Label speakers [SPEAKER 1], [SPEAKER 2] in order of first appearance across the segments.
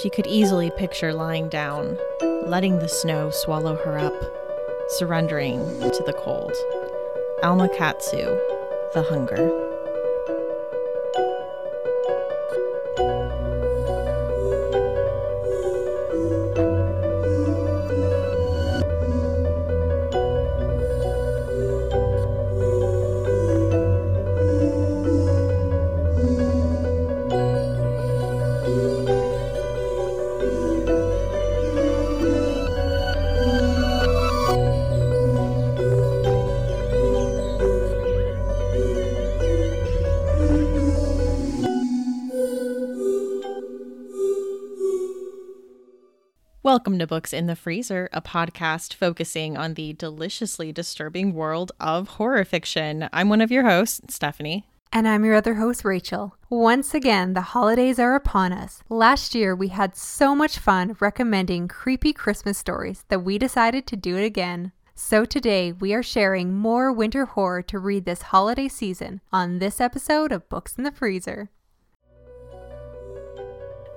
[SPEAKER 1] She could easily picture lying down, letting the snow swallow her up, surrendering to the cold. Alma Katsu, The Hunger. Welcome to Books in the Freezer, a podcast focusing on the deliciously disturbing world of horror fiction. I'm one of your hosts, Stephanie.
[SPEAKER 2] And I'm your other host, Rachel. Once again, the holidays are upon us. Last year, we had so much fun recommending creepy Christmas stories that we decided to do it again. So today, we are sharing more winter horror to read this holiday season on this episode of Books in the Freezer.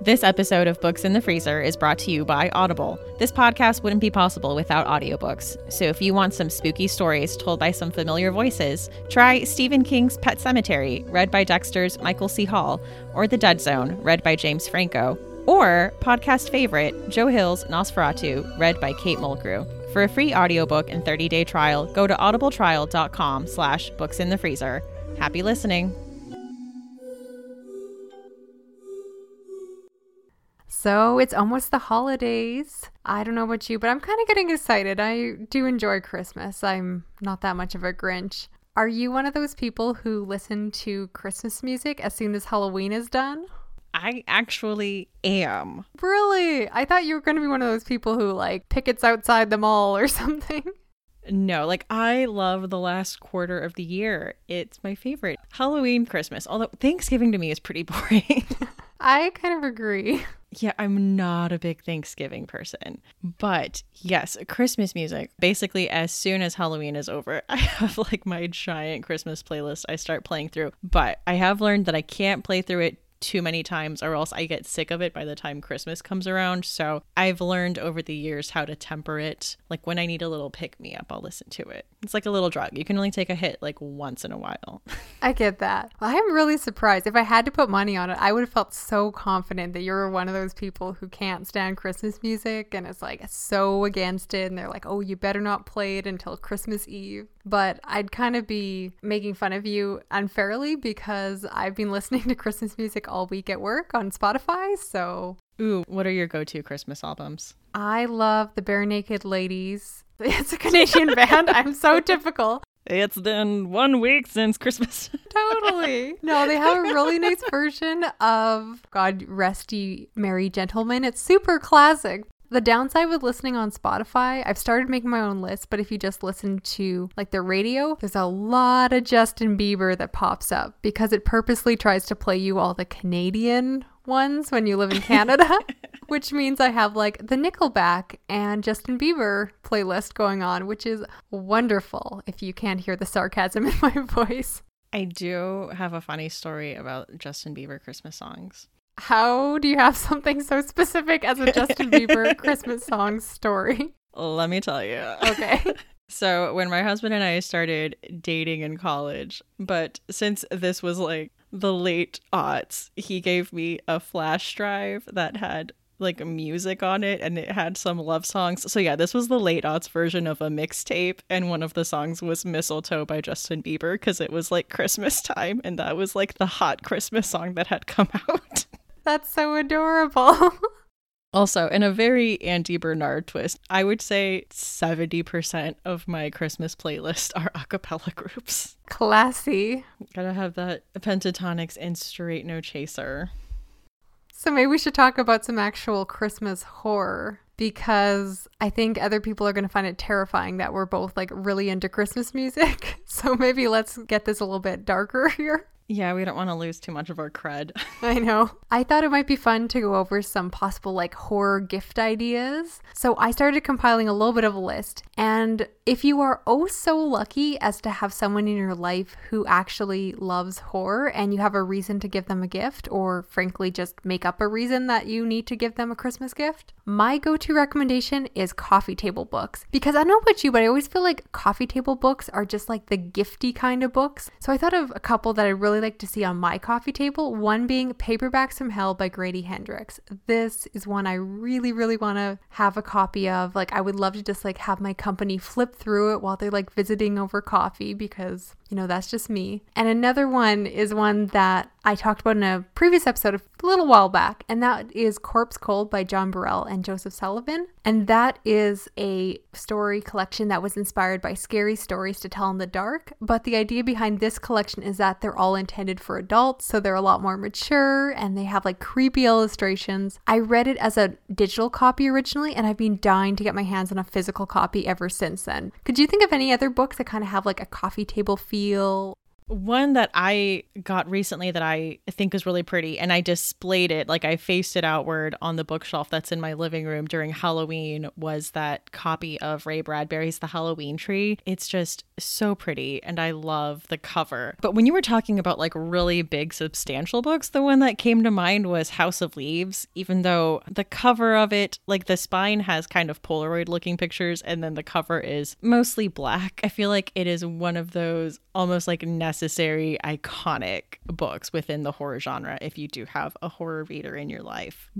[SPEAKER 1] This episode of Books in the Freezer is brought to you by Audible. This podcast wouldn't be possible without audiobooks. So if you want some spooky stories told by some familiar voices, try Stephen King's Pet Sematary, read by Dexter's Michael C. Hall, or The Dead Zone, read by James Franco, or podcast favorite Joe Hill's NOS4A2, read by Kate Mulgrew. For a free audiobook and 30-day trial, go to audibletrial.com slash books in the freezer. Happy listening.
[SPEAKER 2] So it's almost the holidays. I don't know about you, but I'm kind of getting excited. I do enjoy Christmas. I'm not that much of a Grinch. Are you one of those people who listen to Christmas music as soon as Halloween is done?
[SPEAKER 1] I actually am.
[SPEAKER 2] Really? I thought you were going to be one of those people who like pickets outside the mall or something.
[SPEAKER 1] No, like I love the last quarter of the year. It's my favorite. Halloween, Christmas. Although Thanksgiving to me is pretty boring.
[SPEAKER 2] I kind of agree.
[SPEAKER 1] Yeah, I'm not a big Thanksgiving person. But yes, Christmas music. Basically, as soon as Halloween is over, I have like my giant Christmas playlist I start playing through. But I have learned that I can't play through it too many times or else I get sick of it by the time Christmas comes around. So I've learned over the years how to temper it. Like when I need a little pick me up, I'll listen to it. It's like a little drug. You can only take a hit like once in a while.
[SPEAKER 2] I get that. Well, I'm really surprised. If I had to put money on it, I would have felt so confident that you're one of those people who can't stand Christmas music and is like so against it. And they're like, oh, you better not play it until Christmas Eve. But I'd kind of be making fun of you unfairly because I've been listening to Christmas music all week at work on Spotify. So,
[SPEAKER 1] ooh, what are your go to Christmas albums?
[SPEAKER 2] I love the Barenaked Ladies. It's a Canadian band. I'm so typical.
[SPEAKER 1] It's been one week since Christmas.
[SPEAKER 2] totally. No, they have a really nice version of God Rest Ye Merry Gentlemen. It's super classic. The downside with listening on Spotify, I've started making my own list, but if you just listen to like the radio, there's a lot of Justin Bieber that pops up because it purposely tries to play you all the Canadian ones when you live in Canada, which means I have like the Nickelback and Justin Bieber playlist going on, which is wonderful if you can't hear the sarcasm in my voice.
[SPEAKER 1] I do have a funny story about Justin Bieber Christmas songs.
[SPEAKER 2] How do you have something so specific as a Justin Bieber Christmas song story?
[SPEAKER 1] Let me tell you.
[SPEAKER 2] Okay.
[SPEAKER 1] So, when my husband and I started dating in college, but since this was like the late aughts, he gave me a flash drive that had like music on it and it had some love songs. So yeah, this was the late aughts version of a mixtape and one of the songs was Mistletoe by Justin Bieber because it was like Christmas time and that was like the hot Christmas song that had come out.
[SPEAKER 2] That's so adorable.
[SPEAKER 1] also, in a very Andy Bernard twist, I would say 70% of my Christmas playlist are a cappella groups.
[SPEAKER 2] Classy.
[SPEAKER 1] Gotta have that Pentatonix and Straight No Chaser.
[SPEAKER 2] So maybe we should talk about some actual Christmas horror because I think other people are going to find it terrifying that we're both like really into Christmas music. So maybe let's get this a little bit darker here.
[SPEAKER 1] Yeah, we don't want to lose too much of our cred.
[SPEAKER 2] I know. I thought it might be fun to go over some possible like horror gift ideas. So I started compiling a little bit of a list. And if you are oh so lucky as to have someone in your life who actually loves horror and you have a reason to give them a gift, or frankly, just make up a reason that you need to give them a Christmas gift, my go to recommendation is coffee table books. Because I don't know about you, but I always feel like coffee table books are just like the gifty kind of books. So I thought of a couple that I really like to see on my coffee table, one being Paperbacks from Hell by Grady Hendrix. This is one I really, really want to have a copy of. Like, I would love to just like have my company flip through it while they're like visiting over coffee because you know, that's just me. And another one is one that I talked about in a previous episode a little while back, and that is Corpse Cold by John Brhel and Joseph Sullivan. And that is a story collection that was inspired by scary stories to tell in the dark. But the idea behind this collection is that they're all intended for adults, so they're a lot more mature and they have like creepy illustrations. I read it as a digital copy originally, and I've been dying to get my hands on a physical copy ever since then. Could you think of any other books that kind of have like a coffee table feel? Feel
[SPEAKER 1] one that I got recently that I think is really pretty, and I displayed it, like I faced it outward on the bookshelf that's in my living room during Halloween, was that copy of Ray Bradbury's The Halloween Tree. It's just so pretty, and I love the cover. But when you were talking about like really big, substantial books, the one that came to mind was House of Leaves, even though the cover of it, like the spine has kind of Polaroid looking pictures, and then the cover is mostly black. I feel like it is one of those almost like necessary necessary, iconic books within the horror genre if you do have a horror reader in your life.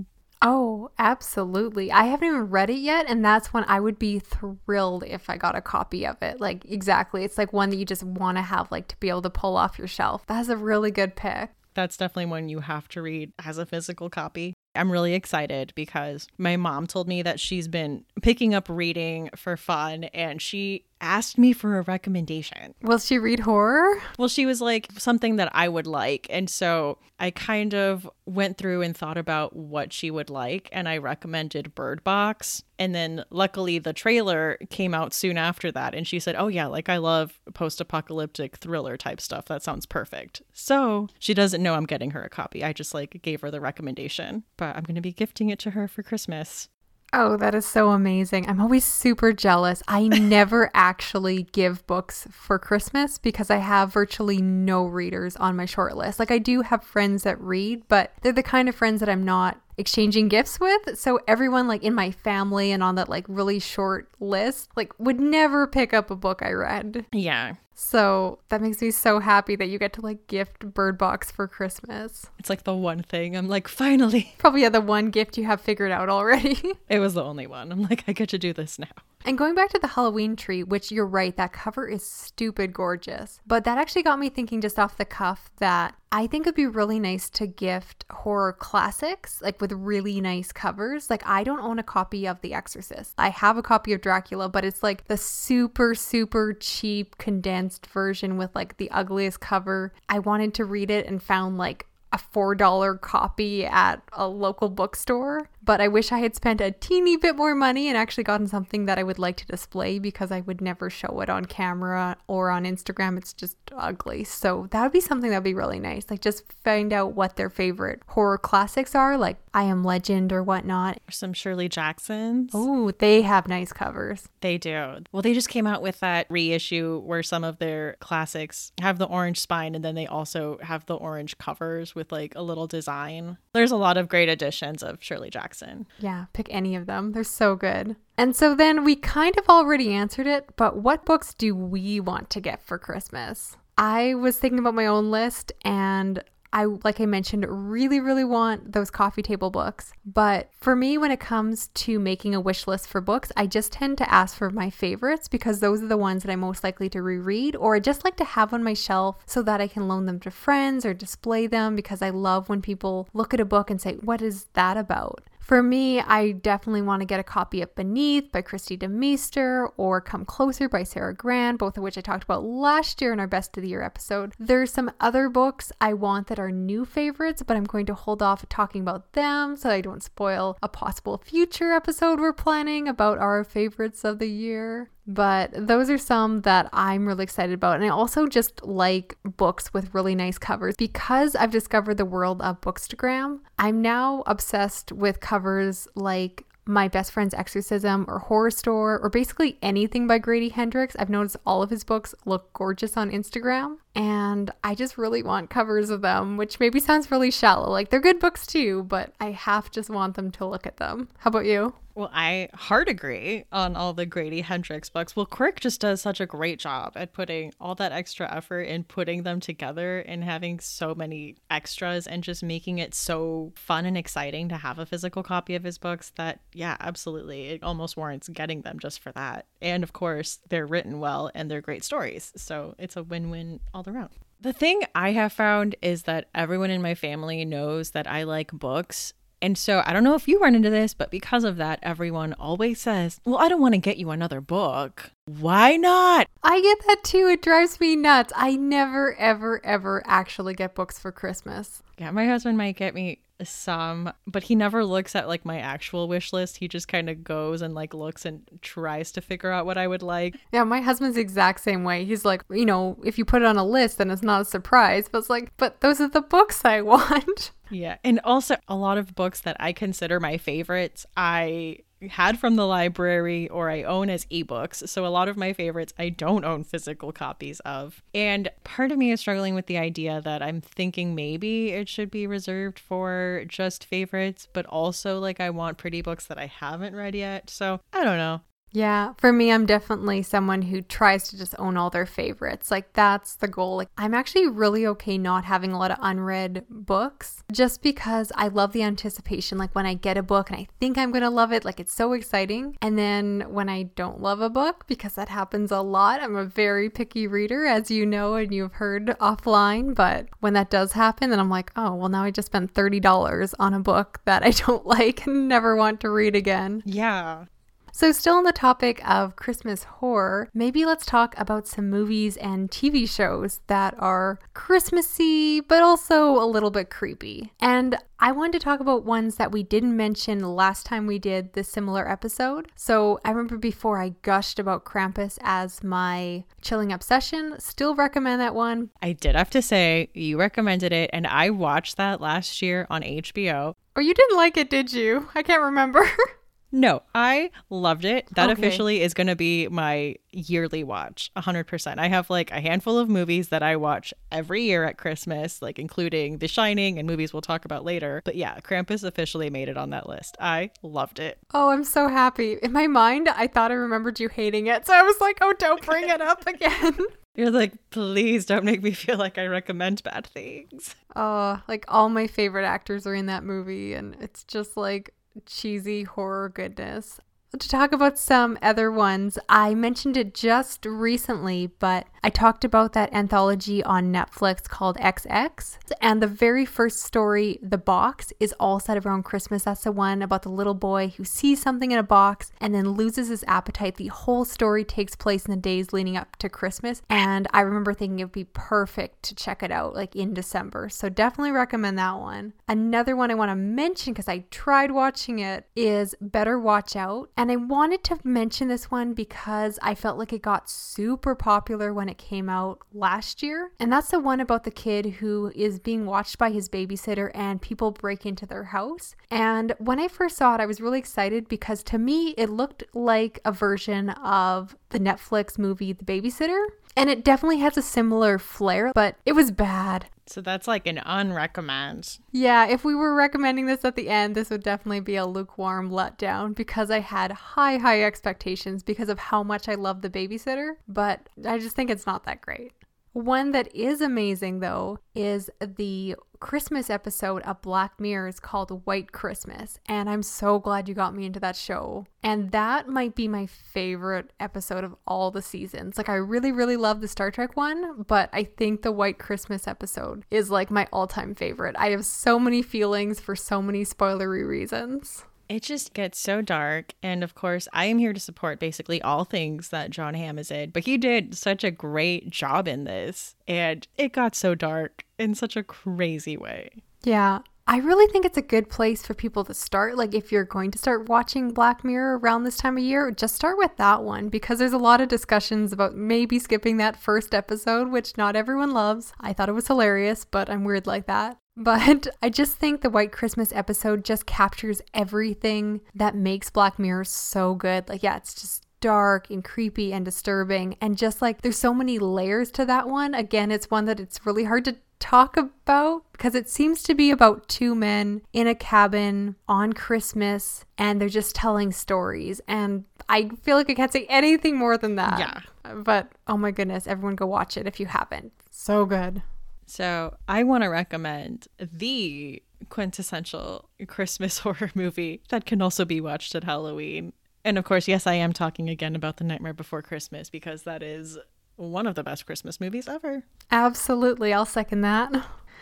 [SPEAKER 2] Oh, absolutely. I haven't even read it yet, and that's when I would be thrilled if I got a copy of it. Like, exactly. It's like one that you just want to have, like, to be able to pull off your shelf. That's a really good pick.
[SPEAKER 1] That's definitely one you have to read as a physical copy. I'm really excited because my mom told me that she's been picking up reading for fun and she asked me for a recommendation.
[SPEAKER 2] Will she read horror?
[SPEAKER 1] Well, she was like something that I would like. And so I kind of went through and thought about what she would like. And I recommended Bird Box. And then luckily the trailer came out soon after that. And she said, Oh, yeah, like I love post apocalyptic thriller type stuff. That sounds perfect. So she doesn't know I'm getting her a copy. I just like gave her the recommendation, but I'm going to be gifting it to her for Christmas.
[SPEAKER 2] Oh, that is so amazing. I'm always super jealous. I never actually give books for Christmas because I have virtually no readers on my short list. Like, I do have friends that read, but they're the kind of friends that I'm not exchanging gifts with. So everyone like in my family and on that like really short list like would never pick up a book I read.
[SPEAKER 1] Yeah.
[SPEAKER 2] So that makes me so happy that you get to like gift Bird Box for Christmas.
[SPEAKER 1] It's like the one thing I'm like, finally.
[SPEAKER 2] Probably yeah, the one gift you have figured out already.
[SPEAKER 1] it was the only one. I'm like, I get to do this now.
[SPEAKER 2] And going back to the Halloween tree, which you're right, that cover is stupid gorgeous. But that actually got me thinking just off the cuff that I think it'd be really nice to gift horror classics, like with really nice covers. Like, I don't own a copy of The Exorcist. I have a copy of Dracula, but it's like the super, super cheap condensed version with like the ugliest cover. I wanted to read it and found like a $4 copy at a local bookstore but I wish I had spent a teeny bit more money and actually gotten something that I would like to display because I would never show it on camera or on Instagram. It's just ugly. So that would be something that would be really nice. Like just find out what their favorite horror classics are, like I Am Legend or whatnot.
[SPEAKER 1] Or some Shirley Jacksons.
[SPEAKER 2] Oh, they have nice covers.
[SPEAKER 1] They do. Well, they just came out with that reissue where some of their classics have the orange spine and then they also have the orange covers with like a little design. There's a lot of great editions of Shirley Jackson Jackson.
[SPEAKER 2] Yeah, pick any of them. They're so good. And so then we kind of already answered it, but what books do we want to get for Christmas? I was thinking about my own list and I, like I mentioned, really, really want those coffee table books. But for me, when it comes to making a wish list for books, I just tend to ask for my favorites because those are the ones that I'm most likely to reread, or I just like to have on my shelf so that I can loan them to friends or display them because I love when people look at a book and say, What is that about? For me, I definitely want to get a copy of Beneath by Kristi DeMeester or Come Closer by Sara Gran, both of which I talked about last year in our Best of the Year episode. There's some other books I want that are new favorites, but I'm going to hold off talking about them so I don't spoil a possible future episode we're planning about our favorites of the year. But those are some that I'm really excited about. And I also just like books with really nice covers. Because I've discovered the world of Bookstagram, I'm now obsessed with covers like my best friend's exorcism or Horrorstör or basically anything by grady hendrix i've noticed all of his books look gorgeous on instagram and i just really want covers of them which maybe sounds really shallow like they're good books too but i half just want them to look at them how about you
[SPEAKER 1] well, I hard agree on all the Grady Hendrix books. Well, Quirk just does such a great job at putting all that extra effort in putting them together and having so many extras and just making it so fun and exciting to have a physical copy of his books that, yeah, absolutely. It almost warrants getting them just for that. And of course, they're written well and they're great stories. So it's a win win all around. The thing I have found is that everyone in my family knows that I like books and so I don't know if you run into this, but because of that, everyone always says, Well, I don't want to get you another book. Why not?
[SPEAKER 2] I get that too. It drives me nuts. I never, ever, ever actually get books for Christmas.
[SPEAKER 1] Yeah, my husband might get me some, but he never looks at like my actual wish list. He just kind of goes and like looks and tries to figure out what I would like.
[SPEAKER 2] Yeah, my husband's the exact same way. He's like, you know, if you put it on a list, then it's not a surprise. But it's like, but those are the books I want.
[SPEAKER 1] Yeah. And also a lot of books that I consider my favorites, I had from the library or I own as ebooks. So a lot of my favorites I don't own physical copies of. And part of me is struggling with the idea that I'm thinking maybe it should be reserved for just favorites, but also like I want pretty books that I haven't read yet. So I don't know.
[SPEAKER 2] Yeah, for me, I'm definitely someone who tries to just own all their favorites. Like, that's the goal. Like, I'm actually really okay not having a lot of unread books just because I love the anticipation. Like, when I get a book and I think I'm going to love it, like, it's so exciting. And then when I don't love a book, because that happens a lot, I'm a very picky reader, as you know, and you've heard offline. But when that does happen, then I'm like, oh, well, now I just spent $30 on a book that I don't like and never want to read again.
[SPEAKER 1] Yeah.
[SPEAKER 2] So, still on the topic of Christmas horror, maybe let's talk about some movies and TV shows that are Christmassy, but also a little bit creepy. And I wanted to talk about ones that we didn't mention last time we did this similar episode. So, I remember before I gushed about Krampus as my chilling obsession. Still recommend that one.
[SPEAKER 1] I did have to say, you recommended it, and I watched that last year on HBO.
[SPEAKER 2] Oh, you didn't like it, did you? I can't remember.
[SPEAKER 1] No, I loved it. That okay. officially is going to be my yearly watch, 100%. I have like a handful of movies that I watch every year at Christmas, like including The Shining and movies we'll talk about later. But yeah, Krampus officially made it on that list. I loved it.
[SPEAKER 2] Oh, I'm so happy. In my mind, I thought I remembered you hating it. So I was like, oh, don't bring it up again.
[SPEAKER 1] You're like, please don't make me feel like I recommend bad things.
[SPEAKER 2] Oh, like all my favorite actors are in that movie, and it's just like cheesy horror goodness to talk about some other ones, I mentioned it just recently, but I talked about that anthology on Netflix called XX. And the very first story, The Box, is all set around Christmas. That's the one about the little boy who sees something in a box and then loses his appetite. The whole story takes place in the days leading up to Christmas. And I remember thinking it would be perfect to check it out like in December. So definitely recommend that one. Another one I want to mention because I tried watching it is Better Watch Out. And I wanted to mention this one because I felt like it got super popular when it came out last year. And that's the one about the kid who is being watched by his babysitter and people break into their house. And when I first saw it, I was really excited because to me, it looked like a version of the Netflix movie The Babysitter. And it definitely has a similar flair, but it was bad.
[SPEAKER 1] So that's like an unrecommend.
[SPEAKER 2] Yeah, if we were recommending this at the end, this would definitely be a lukewarm letdown because I had high, high expectations because of how much I love the babysitter, but I just think it's not that great. One that is amazing, though, is the Christmas episode of Black Mirror called White Christmas. And I'm so glad you got me into that show. And that might be my favorite episode of all the seasons. Like, I really, really love the Star Trek one, but I think the White Christmas episode is like my all time favorite. I have so many feelings for so many spoilery reasons
[SPEAKER 1] it just gets so dark. And of course, I am here to support basically all things that Jon Hamm is in, but he did such a great job in this. And it got so dark in such a crazy way.
[SPEAKER 2] Yeah. I really think it's a good place for people to start. Like, if you're going to start watching Black Mirror around this time of year, just start with that one because there's a lot of discussions about maybe skipping that first episode, which not everyone loves. I thought it was hilarious, but I'm weird like that. But I just think the White Christmas episode just captures everything that makes Black Mirror so good. Like, yeah, it's just dark and creepy and disturbing. And just like there's so many layers to that one. Again, it's one that it's really hard to talk about because it seems to be about two men in a cabin on Christmas and they're just telling stories. And I feel like I can't say anything more than that.
[SPEAKER 1] Yeah.
[SPEAKER 2] But oh my goodness, everyone go watch it if you haven't. So good.
[SPEAKER 1] So I want to recommend the quintessential Christmas horror movie that can also be watched at Halloween. And of course, yes, I am talking again about The Nightmare Before Christmas because that is one of the best Christmas movies ever.
[SPEAKER 2] Absolutely. I'll second that.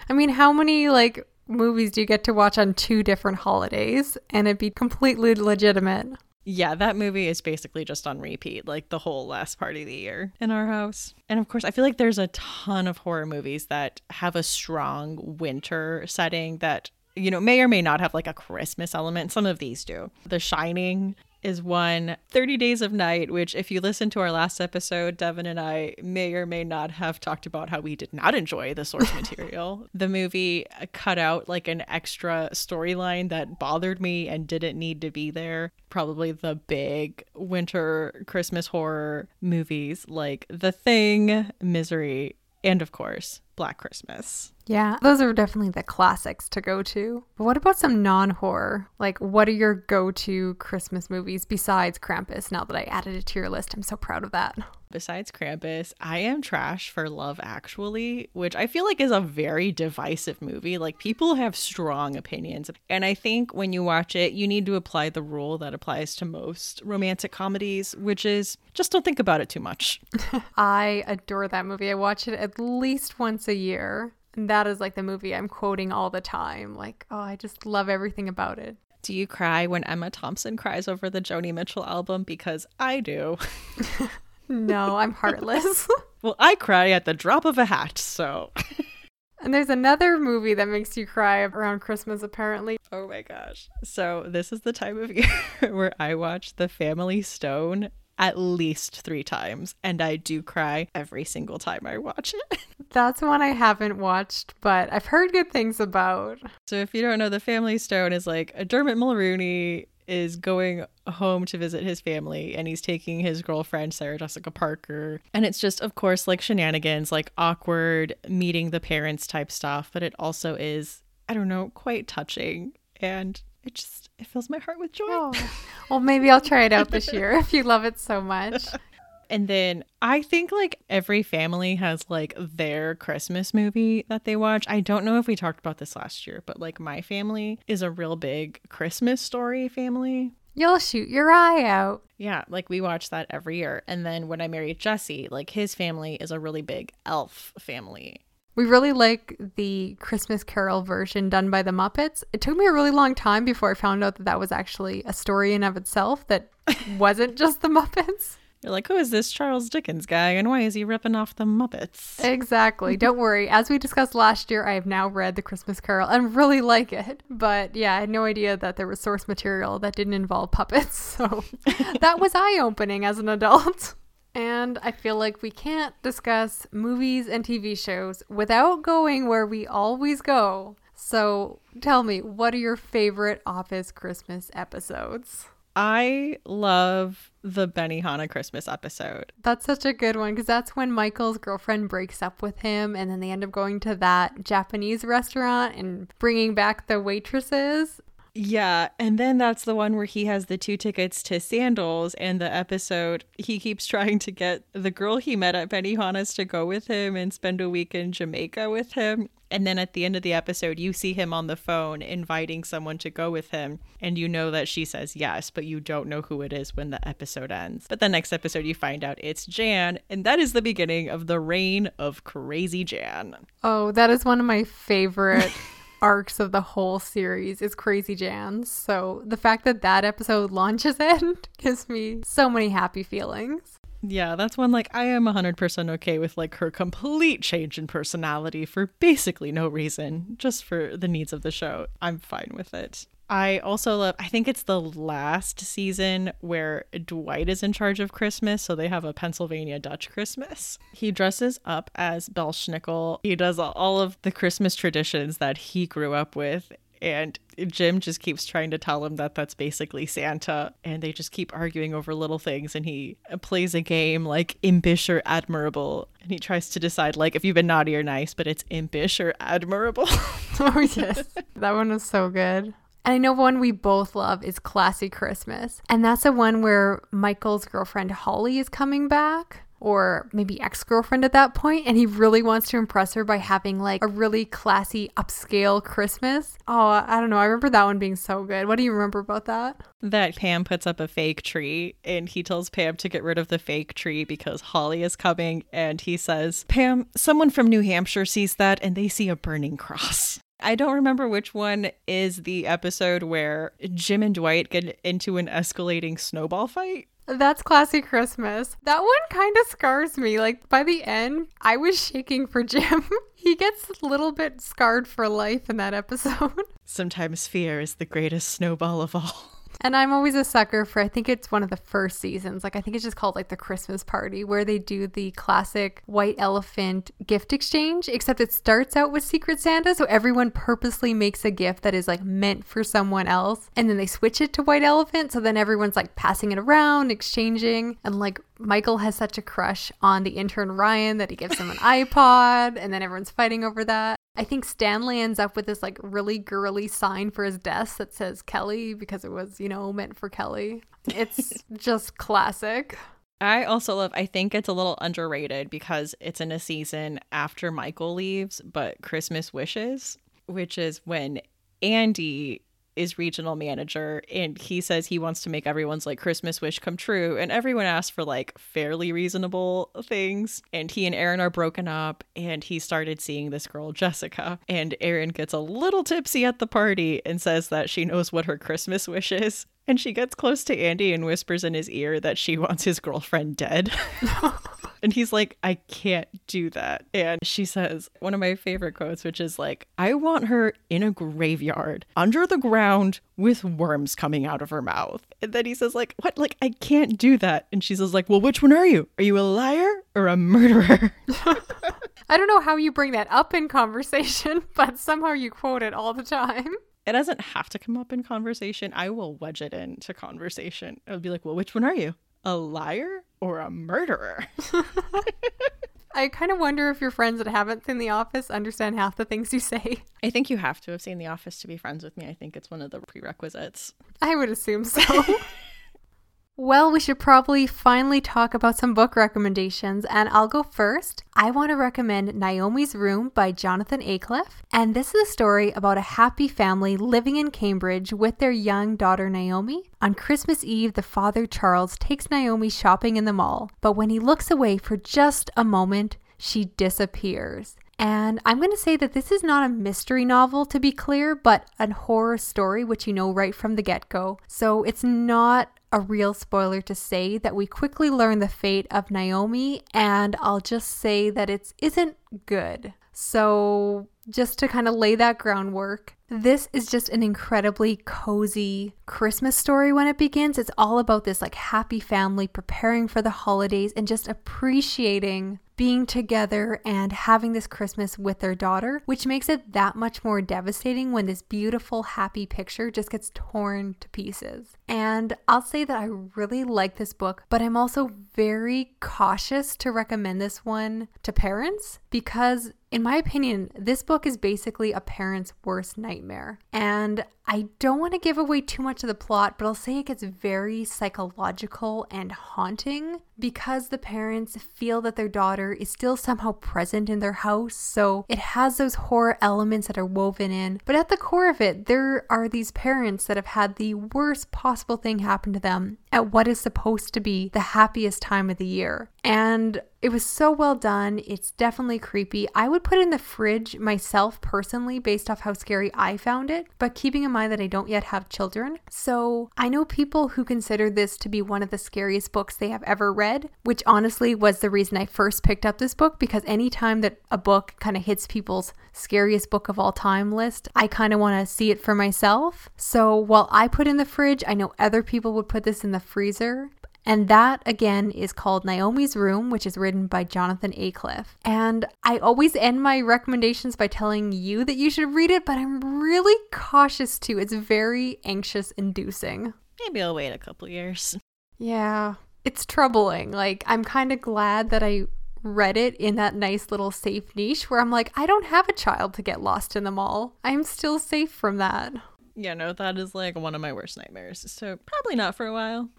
[SPEAKER 2] I mean, how many like movies do you get to watch on two different holidays and it'd be completely legitimate?
[SPEAKER 1] Yeah, that movie is basically just on repeat, like the whole last part of the year in our house. And of course, I feel like there's a ton of horror movies that have a strong winter setting that, you know, may or may not have like a Christmas element. Some of these do. The Shining is one 30 Days of Night, which, if you listen to our last episode, Devin and I may or may not have talked about how we did not enjoy the source material. the movie cut out like an extra storyline that bothered me and didn't need to be there. Probably the big winter Christmas horror movies like The Thing, Misery, and of course, Black Christmas.
[SPEAKER 2] Yeah, those are definitely the classics to go to. But what about some non horror? Like, what are your go to Christmas movies besides Krampus? Now that I added it to your list, I'm so proud of that.
[SPEAKER 1] Besides Krampus, I am trash for Love Actually, which I feel like is a very divisive movie. Like, people have strong opinions. And I think when you watch it, you need to apply the rule that applies to most romantic comedies, which is just don't think about it too much.
[SPEAKER 2] I adore that movie. I watch it at least once a year. And that is like the movie I'm quoting all the time. Like, oh, I just love everything about it.
[SPEAKER 1] Do you cry when Emma Thompson cries over the Joni Mitchell album? Because I do.
[SPEAKER 2] no, I'm heartless.
[SPEAKER 1] well, I cry at the drop of a hat, so.
[SPEAKER 2] and there's another movie that makes you cry around Christmas, apparently.
[SPEAKER 1] Oh my gosh. So, this is the time of year where I watch The Family Stone at least three times, and I do cry every single time I watch it.
[SPEAKER 2] That's one I haven't watched, but I've heard good things about.
[SPEAKER 1] So, if you don't know, The Family Stone is like a Dermot Mulroney is going home to visit his family and he's taking his girlfriend Sarah Jessica Parker and it's just of course like shenanigans like awkward meeting the parents type stuff but it also is I don't know quite touching and it just it fills my heart with joy. Oh.
[SPEAKER 2] Well, maybe I'll try it out this year if you love it so much.
[SPEAKER 1] And then I think like every family has like their Christmas movie that they watch. I don't know if we talked about this last year, but like my family is a real big Christmas story family.
[SPEAKER 2] You'll shoot your eye out.
[SPEAKER 1] Yeah, like we watch that every year. And then when I married Jesse, like his family is a really big elf family.
[SPEAKER 2] We really like the Christmas Carol version done by the Muppets. It took me a really long time before I found out that that was actually a story in of itself that wasn't just the Muppets.
[SPEAKER 1] You're like, who is this Charles Dickens guy and why is he ripping off the Muppets?
[SPEAKER 2] Exactly. Don't worry. As we discussed last year, I have now read The Christmas Carol and really like it. But yeah, I had no idea that there was source material that didn't involve puppets. So that was eye opening as an adult. And I feel like we can't discuss movies and TV shows without going where we always go. So tell me, what are your favorite Office Christmas episodes?
[SPEAKER 1] I love the Benihana Christmas episode.
[SPEAKER 2] That's such a good one because that's when Michael's girlfriend breaks up with him, and then they end up going to that Japanese restaurant and bringing back the waitresses.
[SPEAKER 1] Yeah, and then that's the one where he has the two tickets to Sandals, and the episode he keeps trying to get the girl he met at Benihana's to go with him and spend a week in Jamaica with him. And then at the end of the episode, you see him on the phone inviting someone to go with him, and you know that she says yes, but you don't know who it is when the episode ends. But the next episode, you find out it's Jan, and that is the beginning of the reign of Crazy Jan.
[SPEAKER 2] Oh, that is one of my favorite arcs of the whole series is Crazy Jan's. So the fact that that episode launches it gives me so many happy feelings.
[SPEAKER 1] Yeah, that's one like I am 100% okay with like her complete change in personality for basically no reason, just for the needs of the show. I'm fine with it. I also love, I think it's the last season where Dwight is in charge of Christmas. So they have a Pennsylvania Dutch Christmas. He dresses up as Belsnickel. He does all of the Christmas traditions that he grew up with. And Jim just keeps trying to tell him that that's basically Santa. And they just keep arguing over little things. And he plays a game like impish or admirable. And he tries to decide, like, if you've been naughty or nice, but it's impish or admirable.
[SPEAKER 2] oh, yes. That one was so good. And I know one we both love is Classy Christmas. And that's the one where Michael's girlfriend Holly is coming back. Or maybe ex girlfriend at that point, and he really wants to impress her by having like a really classy upscale Christmas. Oh, I don't know. I remember that one being so good. What do you remember about that?
[SPEAKER 1] That Pam puts up a fake tree, and he tells Pam to get rid of the fake tree because Holly is coming. And he says, Pam, someone from New Hampshire sees that and they see a burning cross. I don't remember which one is the episode where Jim and Dwight get into an escalating snowball fight.
[SPEAKER 2] That's classy Christmas. That one kind of scars me. Like by the end, I was shaking for Jim. he gets a little bit scarred for life in that episode.
[SPEAKER 1] Sometimes fear is the greatest snowball of all.
[SPEAKER 2] And I'm always a sucker for, I think it's one of the first seasons. Like, I think it's just called like the Christmas party where they do the classic white elephant gift exchange, except it starts out with Secret Santa. So everyone purposely makes a gift that is like meant for someone else. And then they switch it to white elephant. So then everyone's like passing it around, exchanging. And like Michael has such a crush on the intern Ryan that he gives him an iPod. And then everyone's fighting over that. I think Stanley ends up with this like really girly sign for his desk that says Kelly because it was, you know, meant for Kelly. It's just classic.
[SPEAKER 1] I also love, I think it's a little underrated because it's in a season after Michael leaves, but Christmas Wishes, which is when Andy is regional manager and he says he wants to make everyone's like Christmas wish come true and everyone asks for like fairly reasonable things and he and Erin are broken up and he started seeing this girl Jessica and Erin gets a little tipsy at the party and says that she knows what her Christmas wish is and she gets close to Andy and whispers in his ear that she wants his girlfriend dead. And he's like, I can't do that. And she says one of my favorite quotes, which is like, I want her in a graveyard under the ground with worms coming out of her mouth. And then he says, like, what? Like, I can't do that. And she says, like, well, which one are you? Are you a liar or a murderer?
[SPEAKER 2] I don't know how you bring that up in conversation, but somehow you quote it all the time.
[SPEAKER 1] It doesn't have to come up in conversation. I will wedge it into conversation. It'll be like, well, which one are you? A liar or a murderer?
[SPEAKER 2] I kind of wonder if your friends that haven't seen The Office understand half the things you say.
[SPEAKER 1] I think you have to have seen The Office to be friends with me. I think it's one of the prerequisites.
[SPEAKER 2] I would assume so. Well, we should probably finally talk about some book recommendations, and I'll go first. I want to recommend Naomi's Room by Jonathan Aycliffe, and this is a story about a happy family living in Cambridge with their young daughter Naomi. On Christmas Eve, the father Charles takes Naomi shopping in the mall, but when he looks away for just a moment, she disappears. And I'm going to say that this is not a mystery novel, to be clear, but a horror story, which you know right from the get go. So it's not a real spoiler to say that we quickly learn the fate of Naomi, and I'll just say that it isn't good. So, just to kind of lay that groundwork, this is just an incredibly cozy Christmas story when it begins. It's all about this like happy family preparing for the holidays and just appreciating being together and having this Christmas with their daughter, which makes it that much more devastating when this beautiful, happy picture just gets torn to pieces. And I'll say that I really like this book, but I'm also very cautious to recommend this one to parents because, in my opinion, this book is basically a parent's worst nightmare. And I don't want to give away too much of the plot, but I'll say it gets very psychological and haunting because the parents feel that their daughter is still somehow present in their house. So it has those horror elements that are woven in. But at the core of it, there are these parents that have had the worst possible thing happen to them at what is supposed to be the happiest time of the year. And it was so well done. It's definitely creepy. I would put it in the fridge myself personally based off how scary I found it. But keeping in mind, mind that I don't yet have children. So I know people who consider this to be one of the scariest books they have ever read, which honestly was the reason I first picked up this book because anytime that a book kind of hits people's scariest book of all time list, I kind of want to see it for myself. So while I put in the fridge, I know other people would put this in the freezer. And that again is called Naomi's Room, which is written by Jonathan Aycliffe. And I always end my recommendations by telling you that you should read it, but I'm really cautious too. It's very anxious inducing.
[SPEAKER 1] Maybe I'll wait a couple years.
[SPEAKER 2] Yeah, it's troubling. Like, I'm kind of glad that I read it in that nice little safe niche where I'm like, I don't have a child to get lost in the mall. I'm still safe from that.
[SPEAKER 1] Yeah, no, that is like one of my worst nightmares. So probably not for a while.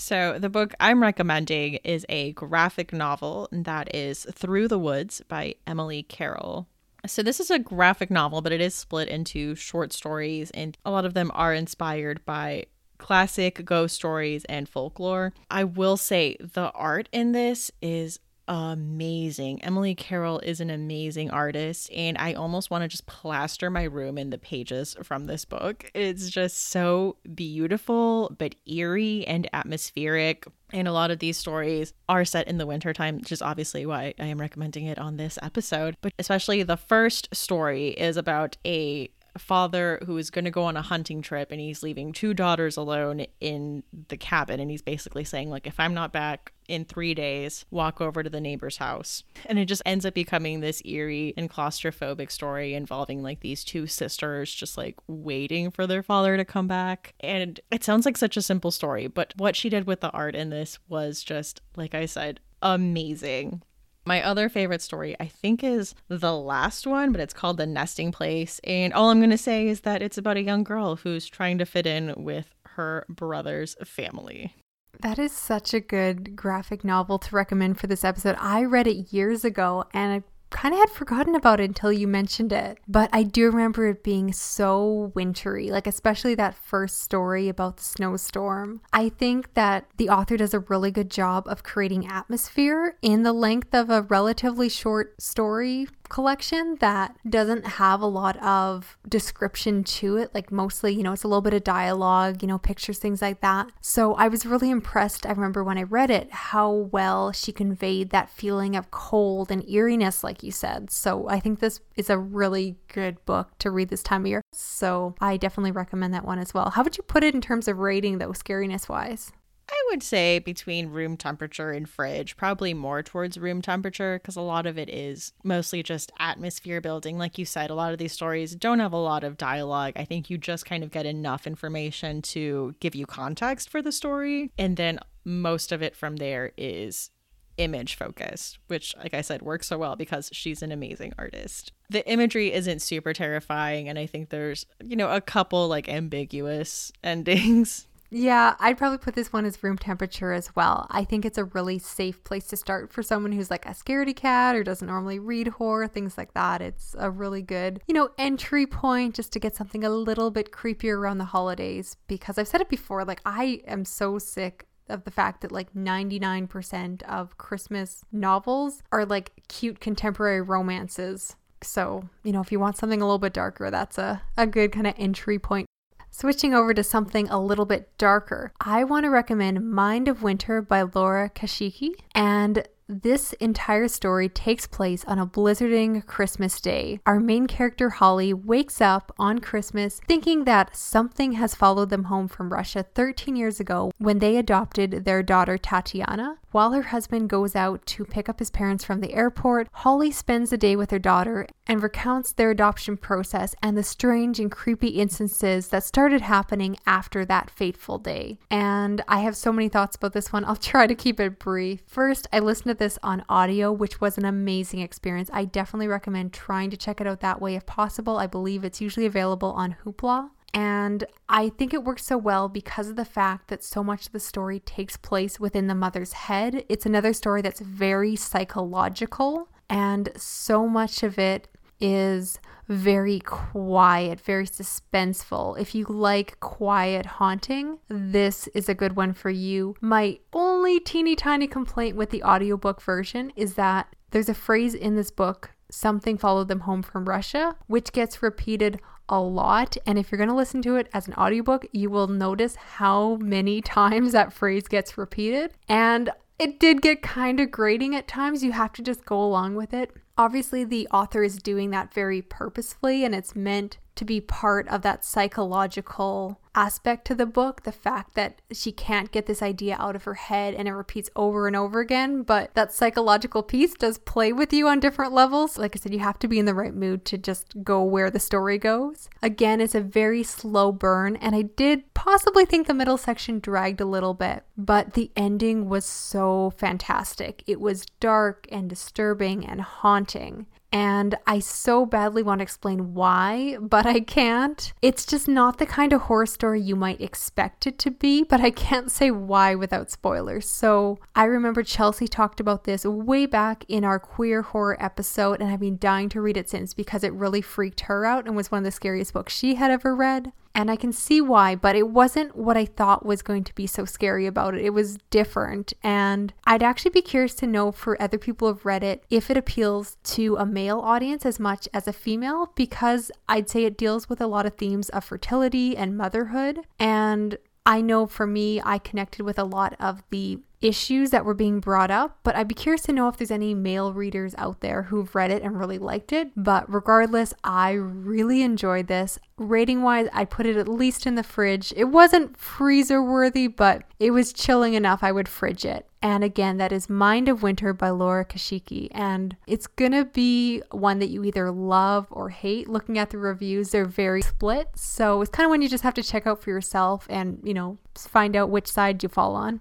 [SPEAKER 1] So, the book I'm recommending is a graphic novel that is Through the Woods by Emily Carroll. So, this is a graphic novel, but it is split into short stories, and a lot of them are inspired by classic ghost stories and folklore. I will say the art in this is amazing. Emily Carroll is an amazing artist, and I almost want to just plaster my room in the pages from this book. It's just so beautiful, but eerie and atmospheric. And a lot of these stories are set in the wintertime, which is obviously why I am recommending it on this episode. But especially the first story is about a father who is going to go on a hunting trip and he's leaving two daughters alone in the cabin and he's basically saying like if i'm not back in 3 days walk over to the neighbor's house. And it just ends up becoming this eerie and claustrophobic story involving like these two sisters just like waiting for their father to come back. And it sounds like such a simple story but what she did with the art in this was just like i said amazing my other favorite story, I think, is the last one, but it's called The Nesting Place. And all I'm going to say is that it's about a young girl who's trying to fit in with her brother's family.
[SPEAKER 2] That is such a good graphic novel to recommend for this episode. I read it years ago and I kind of had forgotten about it until you mentioned it. But I do remember it being so wintry, like especially that first story about the snowstorm. I think that the author does a really good job of creating atmosphere in the length of a relatively short story collection that doesn't have a lot of description to it. Like mostly, you know, it's a little bit of dialogue, you know, pictures, things like that. So I was really impressed. I remember when I read it, how well she conveyed that feeling of cold and eeriness, like you said. So I think this is a really good book to read this time of year. So I definitely recommend that one as well. How would you put it in terms of rating, though, scariness wise?
[SPEAKER 1] I would say between room temperature and fridge, probably more towards room temperature because a lot of it is mostly just atmosphere building. Like you said, a lot of these stories don't have a lot of dialogue. I think you just kind of get enough information to give you context for the story. And then most of it from there is image focused, which, like I said, works so well because she's an amazing artist. The imagery isn't super terrifying, and I think there's, you know, a couple like ambiguous endings
[SPEAKER 2] yeah, I'd probably put this one as room temperature as well. I think it's a really safe place to start for someone who's like a scaredy cat or doesn't normally read horror, things like that. It's a really good, you know, entry point just to get something a little bit creepier around the holidays because I've said it before, like I am so sick of the fact that like 99% of Christmas novels are like cute contemporary romances. So, you know, if you want something a little bit darker, that's a, a good kind of entry point Switching over to something a little bit darker, I want to recommend Mind of Winter by Laura Kasischke. And this entire story takes place on a blizzarding Christmas day. Our main character, Holly, wakes up on Christmas thinking that something has followed them home from Russia 13 years ago when they adopted their daughter, Tatiana. While her husband goes out to pick up his parents from the airport, Holly spends the day with her daughter and recounts their adoption process and the strange and creepy instances that started happening after that fateful day. And I have so many thoughts about this one. I'll try to keep it brief. First, I listened to this on audio, which was an amazing experience. I definitely recommend trying to check it out that way if possible. I believe it's usually available on Hoopla. And I think it works so well because of the fact that so much of the story takes place within the mother's head. It's another story that's very psychological, and so much of it is very quiet, very suspenseful. If you like quiet haunting, this is a good one for you. My only teeny tiny complaint with the audiobook version is that there's a phrase in this book, something followed them home from Russia, which gets repeated a lot. And if you're going to listen to it as an audiobook, you will notice how many times that phrase gets repeated. And it did get kind of grating at times. You have to just go along with it. Obviously, the author is doing that very purposefully, and it's meant to be part of that psychological aspect to the book the fact that she can't get this idea out of her head and it repeats over and over again but that psychological piece does play with you on different levels. Like i said you have to be in the right mood to just go where the story goes. Again it's a very slow burn and i did possibly think the middle section dragged a little bit but the ending was so fantastic. It was dark and disturbing and haunting and I so badly want to explain why, but I can't. It's just not the kind of horror story you might expect it to be, but I can't say why without spoilers. So I remember Chelsea talked about this way back in our queer horror episode, and I've been dying to read it since because it really freaked her out and was one of the scariest books she had ever read. And I can see why, but it wasn't what I thought was going to be so scary about it. It was different. And I'd actually be curious to know for other people who've read it if it appeals to a male audience as much as a female, because I'd say it deals with a lot of themes of fertility and motherhood. And I know for me, I connected with a lot of the issues that were being brought up, but I'd be curious to know if there's any male readers out there who've read it and really liked it. But regardless, I really enjoyed this. Rating wise, I put it at least in the fridge. It wasn't freezer worthy, but it was chilling enough I would fridge it. And again, that is Mind of Winter by Laura Kasischke. And it's to be one that you either love or hate. Looking at the reviews, they're very split. So it's kind of one you just have to check out for yourself and, you know, find out which side you fall on.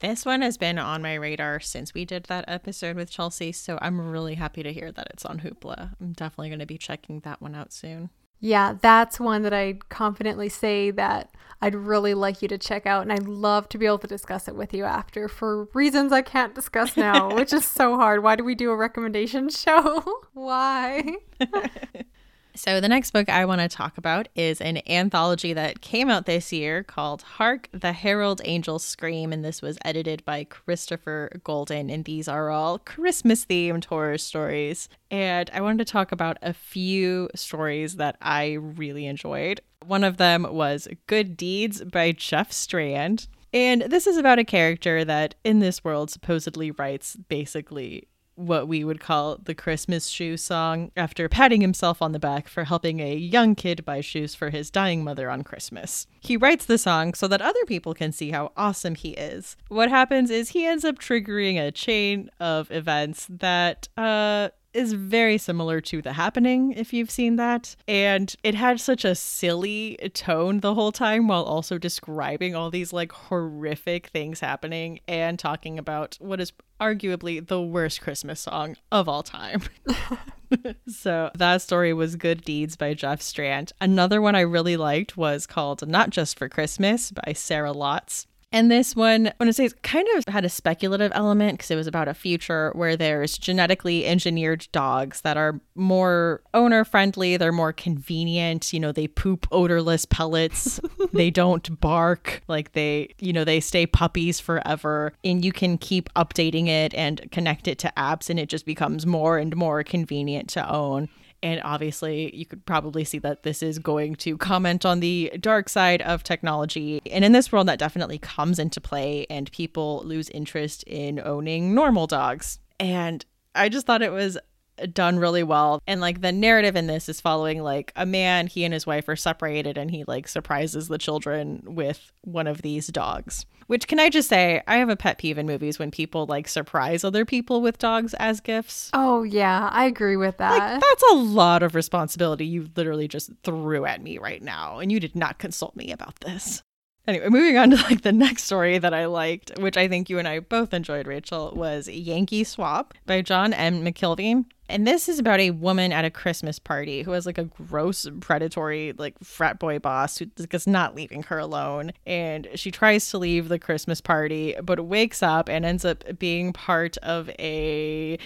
[SPEAKER 1] This one has been on my radar since we did that episode with Chelsea, so I'm really happy to hear that it's on Hoopla. I'm definitely going to be checking that one out soon.
[SPEAKER 2] Yeah, that's one that I confidently say that I'd really like you to check out, and I'd love to be able to discuss it with you after for reasons I can't discuss now, which is so hard. Why do we do a recommendation show? Why?
[SPEAKER 1] So, the next book I want to talk about is an anthology that came out this year called Hark the Herald Angels Scream. And this was edited by Christopher Golden. And these are all Christmas themed horror stories. And I wanted to talk about a few stories that I really enjoyed. One of them was Good Deeds by Jeff Strand. And this is about a character that in this world supposedly writes basically what we would call the Christmas shoe song after patting himself on the back for helping a young kid buy shoes for his dying mother on Christmas. He writes the song so that other people can see how awesome he is. What happens is he ends up triggering a chain of events that uh is very similar to The Happening, if you've seen that. And it had such a silly tone the whole time while also describing all these like horrific things happening and talking about what is arguably the worst Christmas song of all time. so that story was Good Deeds by Jeff Strand. Another one I really liked was called Not Just for Christmas by Sarah Lotz. And this one, I want to say, it kind of had a speculative element because it was about a future where there's genetically engineered dogs that are more owner friendly. They're more convenient. You know, they poop odorless pellets. they don't bark. Like they, you know, they stay puppies forever. And you can keep updating it and connect it to apps, and it just becomes more and more convenient to own. And obviously, you could probably see that this is going to comment on the dark side of technology. And in this world, that definitely comes into play, and people lose interest in owning normal dogs. And I just thought it was done really well. And like the narrative in this is following like a man, he and his wife are separated and he like surprises the children with one of these dogs. Which can I just say, I have a pet peeve in movies when people like surprise other people with dogs as gifts.
[SPEAKER 2] Oh yeah, I agree with that.
[SPEAKER 1] Like that's a lot of responsibility you literally just threw at me right now and you did not consult me about this. Anyway, moving on to like the next story that I liked, which I think you and I both enjoyed, Rachel, was Yankee Swap by John M. McIlveen. And this is about a woman at a Christmas party who has like a gross, predatory, like frat boy boss who is not leaving her alone. And she tries to leave the Christmas party, but wakes up and ends up being part of a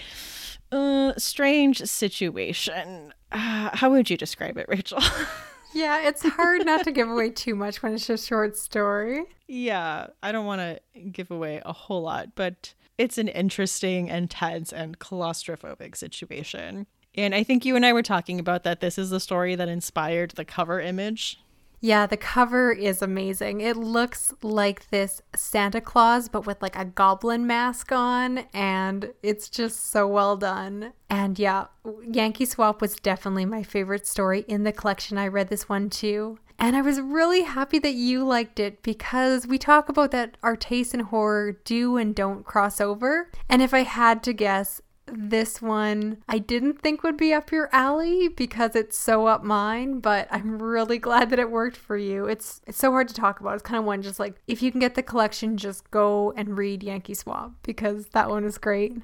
[SPEAKER 1] uh, strange situation. Uh, how would you describe it, Rachel?
[SPEAKER 2] Yeah, it's hard not to give away too much when it's a short story.
[SPEAKER 1] Yeah, I don't want to give away a whole lot, but it's an interesting, intense, and claustrophobic situation. And I think you and I were talking about that this is the story that inspired the cover image.
[SPEAKER 2] Yeah, the cover is amazing. It looks like this Santa Claus, but with like a goblin mask on, and it's just so well done. And yeah, Yankee Swap was definitely my favorite story in the collection. I read this one too. And I was really happy that you liked it because we talk about that our tastes in horror do and don't cross over. And if I had to guess, this one I didn't think would be up your alley because it's so up mine, but I'm really glad that it worked for you. It's it's so hard to talk about. It's kind of one just like if you can get the collection, just go and read Yankee Swap because that one is great.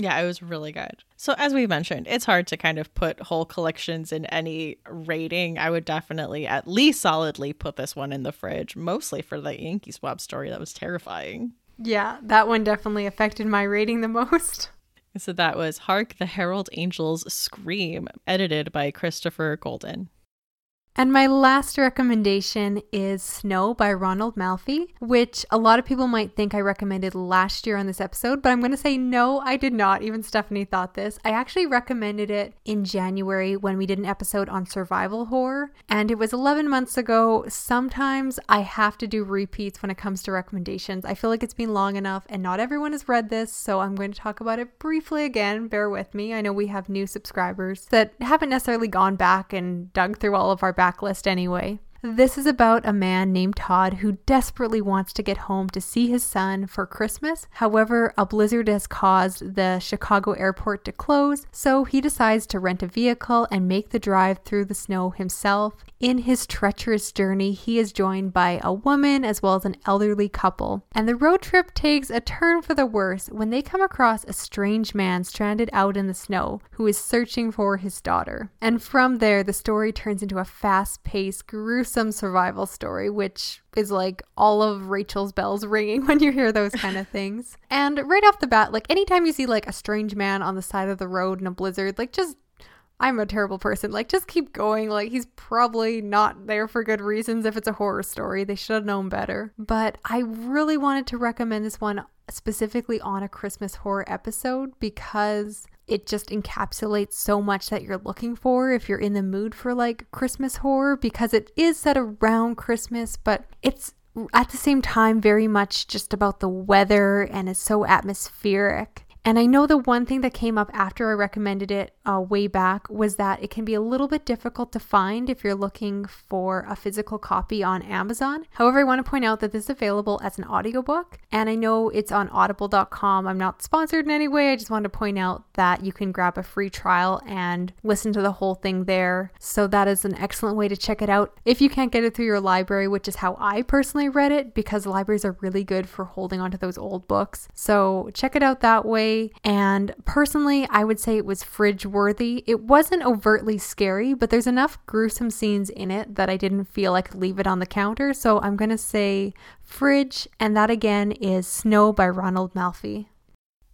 [SPEAKER 1] Yeah, it was really good. So, as we mentioned, it's hard to kind of put whole collections in any rating. I would definitely at least solidly put this one in the fridge, mostly for the Yankee Swap story. That was terrifying.
[SPEAKER 2] Yeah, that one definitely affected my rating the most.
[SPEAKER 1] So, that was Hark the Herald Angels Scream, edited by Christopher Golden.
[SPEAKER 2] And my last recommendation is Snow by Ronald Malfi, which a lot of people might think I recommended last year on this episode, but I'm going to say no, I did not. Even Stephanie thought this. I actually recommended it in January when we did an episode on survival horror, and it was 11 months ago. Sometimes I have to do repeats when it comes to recommendations. I feel like it's been long enough, and not everyone has read this, so I'm going to talk about it briefly again. Bear with me. I know we have new subscribers that haven't necessarily gone back and dug through all of our back backlist anyway. This is about a man named Todd who desperately wants to get home to see his son for Christmas. However, a blizzard has caused the Chicago airport to close, so he decides to rent a vehicle and make the drive through the snow himself. In his treacherous journey, he is joined by a woman as well as an elderly couple. And the road trip takes a turn for the worse when they come across a strange man stranded out in the snow who is searching for his daughter. And from there, the story turns into a fast paced, gruesome survival story, which is like all of Rachel's bells ringing when you hear those kind of things. And right off the bat, like anytime you see like a strange man on the side of the road in a blizzard, like just I'm a terrible person. Like, just keep going. Like, he's probably not there for good reasons if it's a horror story. They should have known better. But I really wanted to recommend this one specifically on a Christmas horror episode because it just encapsulates so much that you're looking for if you're in the mood for like Christmas horror because it is set around Christmas, but it's at the same time very much just about the weather and is so atmospheric. And I know the one thing that came up after I recommended it uh, way back was that it can be a little bit difficult to find if you're looking for a physical copy on Amazon. However, I want to point out that this is available as an audiobook, and I know it's on audible.com. I'm not sponsored in any way. I just wanted to point out that you can grab a free trial and listen to the whole thing there. So that is an excellent way to check it out if you can't get it through your library, which is how I personally read it because libraries are really good for holding onto those old books. So check it out that way. And personally, I would say it was fridge worthy. It wasn't overtly scary, but there's enough gruesome scenes in it that I didn't feel like leave it on the counter. So I'm going to say fridge. And that again is Snow by Ronald Malfi.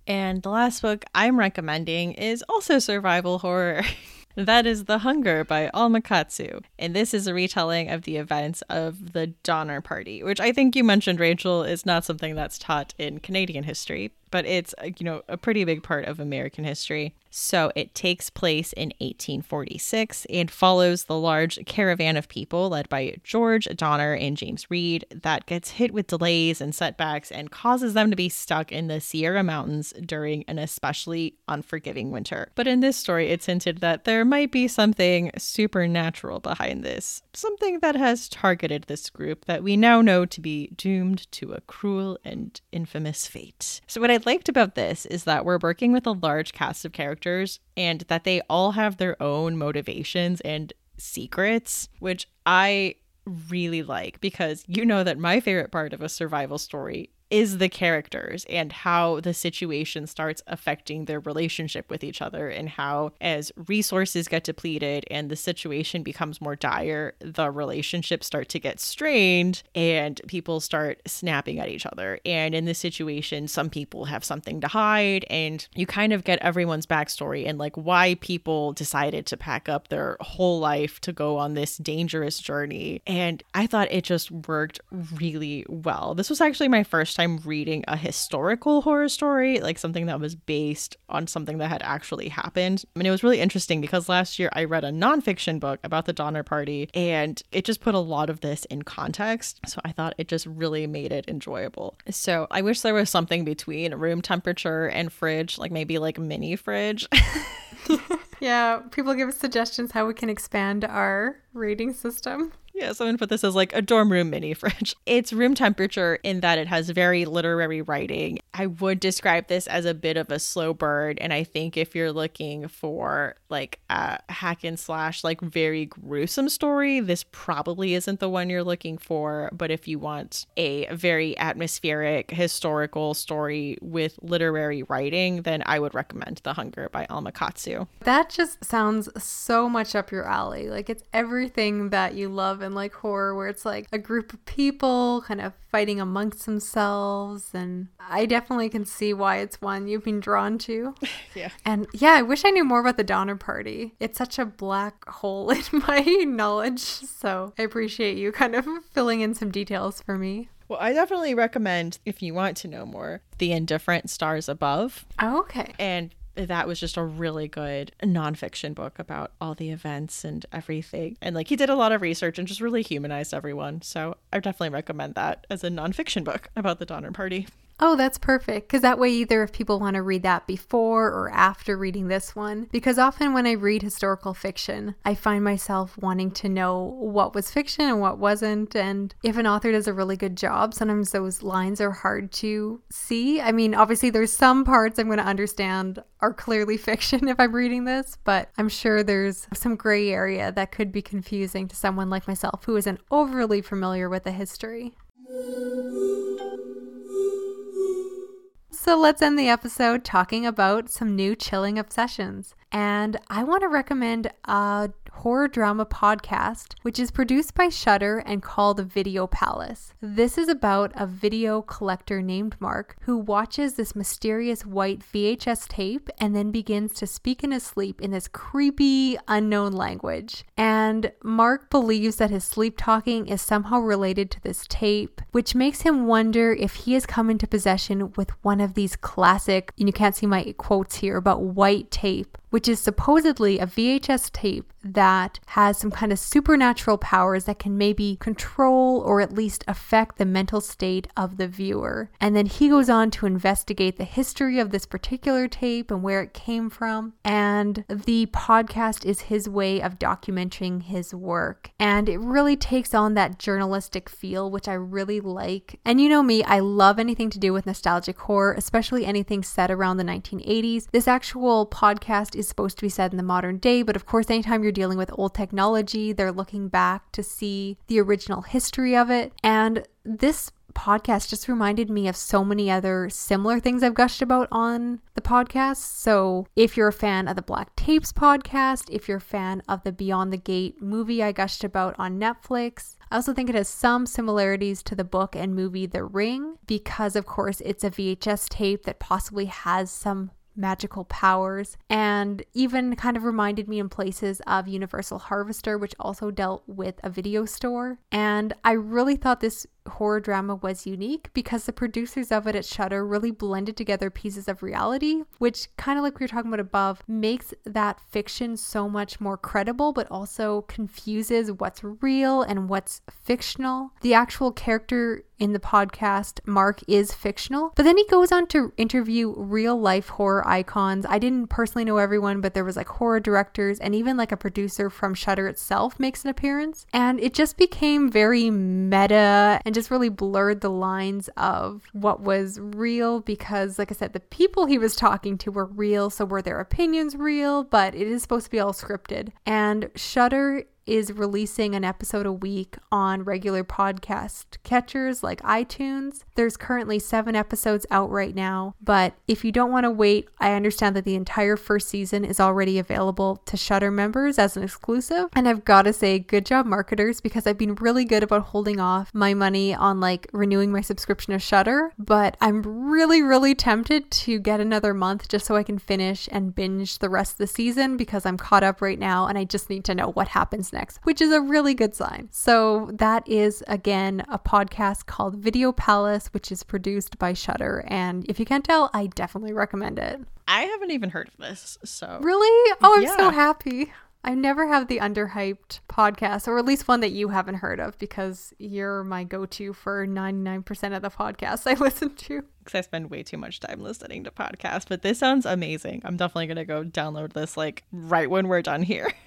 [SPEAKER 1] And the last book I'm recommending is also survival horror. That is The Hunger by Alma Katsu. And this is a retelling of the events of the Donner Party, which I think you mentioned, Rachel, is not something that's taught in Canadian history, but it's, uh, you know, a pretty big part of American history. So it takes place in 1846 and follows the large caravan of people led by George Donner and James Reed that gets hit with delays and setbacks and causes them to be stuck in the Sierra Mountains during an especially unforgiving winter. But in this story, it's hinted that there might be something supernatural behind this, something that has targeted this group that we now know to be doomed to a cruel and infamous fate. So, what I liked about this is that we're working with a large cast of characters and that they all have their own motivations and secrets, which I really like because you know that my favorite part of a survival story is the characters and how the situation starts affecting their relationship with each other and how as resources get depleted and the situation becomes more dire the relationships start to get strained and people start snapping at each other. And in this situation some people have something to hide and you kind of get everyone's backstory and like why people decided to pack up their whole life to go on this dangerous journey. And i thought it just worked really well. This was actually my first first time reading a historical horror story, like something that was based on something that had actually happened. I mean, it was really interesting because last year I read a nonfiction book about the Donner Party and it just put a lot of this in context. So I thought it just really made it enjoyable. So I wish there was something between room temperature and fridge, like maybe like mini fridge.
[SPEAKER 2] yeah, people give us suggestions how we can expand our rating system.
[SPEAKER 1] Yeah, someone put this as like a dorm room mini fridge. It's room temperature in that it has very literary writing. I would describe this as a bit of a slow burn. And I think if you're looking for like a hack and slash, like very gruesome story, this probably isn't the one you're looking for. But if you want a very atmospheric historical story with literary writing, then I would recommend The Hunger by Alma Katsu.
[SPEAKER 2] That just sounds so much up your alley. Like it's everything that you love in like horror where it's like a group of people kind of fighting amongst themselves and I definitely can see why it's one you've been drawn to.
[SPEAKER 1] yeah.
[SPEAKER 2] And yeah, I wish I knew more about the Donner Party. It's such a black hole in my knowledge, so I appreciate you kind of filling in some details for me.
[SPEAKER 1] Well, I definitely recommend if you want to know more, The Indifferent Stars Above.
[SPEAKER 2] Oh, okay.
[SPEAKER 1] And that was just a really good nonfiction book about all the events and everything. And like he did a lot of research and just really humanized everyone. So I definitely recommend that as a nonfiction book about the Donner Party.
[SPEAKER 2] Oh, that's perfect. Because that way, either if people want to read that before or after reading this one, because often when I read historical fiction, I find myself wanting to know what was fiction and what wasn't. And if an author does a really good job, sometimes those lines are hard to see. I mean, obviously, there's some parts I'm going to understand are clearly fiction if I'm reading this, but I'm sure there's some gray area that could be confusing to someone like myself who isn't overly familiar with the history. So let's end the episode talking about some new chilling obsessions. And I want to recommend a horror drama podcast, which is produced by Shudder and called Video Palace. This is about a video collector named Mark who watches this mysterious white VHS tape and then begins to speak in his sleep in this creepy, unknown language. And Mark believes that his sleep talking is somehow related to this tape, which makes him wonder if he has come into possession with one of these classic, and you can't see my quotes here, but white tape which is supposedly a VHS tape that has some kind of supernatural powers that can maybe control or at least affect the mental state of the viewer. And then he goes on to investigate the history of this particular tape and where it came from. And the podcast is his way of documenting his work. And it really takes on that journalistic feel, which I really like. And you know me, I love anything to do with nostalgic horror, especially anything set around the 1980s. This actual podcast is is supposed to be said in the modern day, but of course, anytime you're dealing with old technology, they're looking back to see the original history of it. And this podcast just reminded me of so many other similar things I've gushed about on the podcast. So, if you're a fan of the Black Tapes podcast, if you're a fan of the Beyond the Gate movie I gushed about on Netflix, I also think it has some similarities to the book and movie The Ring because, of course, it's a VHS tape that possibly has some magical powers and even kind of reminded me in places of Universal Harvester, which also dealt with a video store. And I really thought this horror drama was unique because the producers of it at Shudder really blended together pieces of reality, which kind of like we were talking about above, makes that fiction so much more credible, but also confuses what's real and what's fictional. The actual character in the podcast, Mark, is fictional, but then he goes on to interview real life horror icons. I didn't personally know everyone, but there was like horror directors and even like a producer from Shudder itself makes an appearance. And it just became very meta and just really blurred the lines of what was real because, like I said, the people he was talking to were real. So were their opinions real? But it is supposed to be all scripted. And Shudder is releasing an episode a week on regular podcast catchers like iTunes. There's currently seven episodes out right now, but if you don't want to wait, I understand that the entire first season is already available to Shudder members as an exclusive. And I've got to say, good job, marketers, because I've been really good about holding off my money on like renewing my subscription to Shudder, but I'm really, really tempted to get another month just so I can finish and binge the rest of the season because I'm caught up right now and I just need to know what happens next, which is a really good sign. So that is again a podcast called Video Palace, which is produced by Shudder. And if you can't tell, I definitely recommend it.
[SPEAKER 1] I haven't even heard of this, so
[SPEAKER 2] Really? Oh, I'm
[SPEAKER 1] Yeah.
[SPEAKER 2] so happy. I never have the underhyped podcast, or at least one that you haven't heard of, because you're my go to for 99% of the podcasts I listen to.
[SPEAKER 1] because I spend way too much time listening to podcasts. But this sounds amazing. I'm definitely gonna go download this like right when we're done here.